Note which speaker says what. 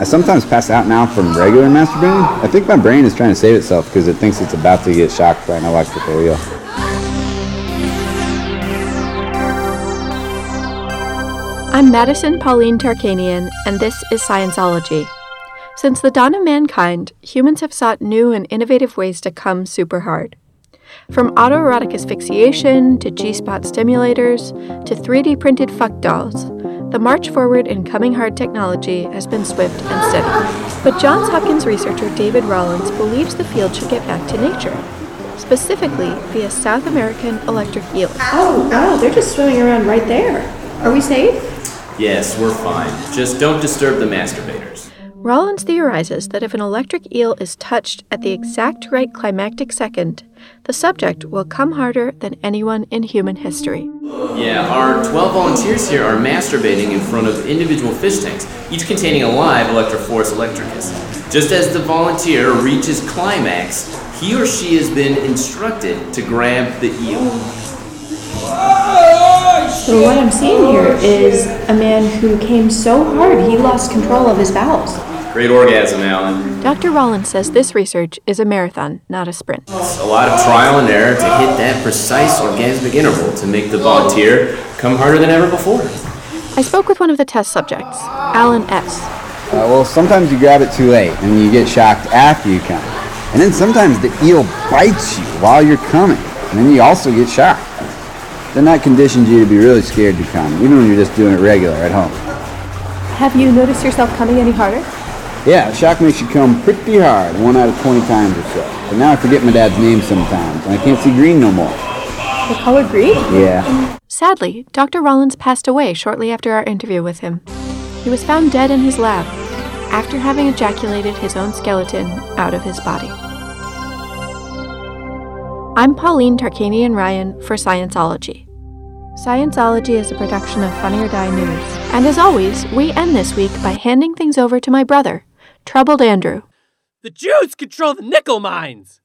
Speaker 1: I sometimes pass out now from regular masturbating. I think my brain is trying to save itself because it thinks it's about to get shocked by an electrical eel.
Speaker 2: I'm Madison Pauline Tarkanian, and this is Scienceology. Since the dawn of mankind, humans have sought new and innovative ways to come super hard. From autoerotic asphyxiation to G spot stimulators to 3D printed fuck dolls, the march forward in coming hard technology has been swift and steady. But Johns Hopkins researcher David Rollins believes the field should get back to nature, specifically via South American electric eels.
Speaker 3: Oh, wow, they're just swimming around right there. Are we safe?
Speaker 4: Yes, we're fine. Just don't disturb the masturbators.
Speaker 2: Rollins theorizes that if an electric eel is touched at the exact right climactic second, the subject will come harder than anyone in human history.
Speaker 4: Yeah, our 12 volunteers here are masturbating in front of individual fish tanks, each containing a live Electrophorus electricus. Just as the volunteer reaches climax, he or she has been instructed to grab the eel.
Speaker 3: So what I'm seeing here is a man who came so hard he lost control of his bowels.
Speaker 4: Great orgasm, Alan.
Speaker 2: Dr. Rollins says this research is a marathon, not a sprint.
Speaker 4: It's A lot of trial and error to hit that precise orgasmic interval to make the volunteer come harder than ever before.
Speaker 2: I spoke with one of the test subjects, Alan S.
Speaker 1: Uh, well, sometimes you grab it too late and you get shocked after you come. And then sometimes the eel bites you while you're coming, and then you also get shocked. Then that conditions you to be really scared to come, even when you're just doing it regular at home.
Speaker 3: Have you noticed yourself coming any harder?
Speaker 1: Yeah, shock makes you come pretty hard, one out of 20 times or so. But now I forget my dad's name sometimes, and I can't see green no more.
Speaker 3: The color green?
Speaker 1: Yeah.
Speaker 2: Sadly, Dr. Rollins passed away shortly after our interview with him. He was found dead in his lab after having ejaculated his own skeleton out of his body. I'm Pauline Tarkanian Ryan for Scienceology. Scienceology is a production of Funny or Die News. And as always, we end this week by handing things over to my brother, Troubled Andrew.
Speaker 5: The Jews control the nickel mines!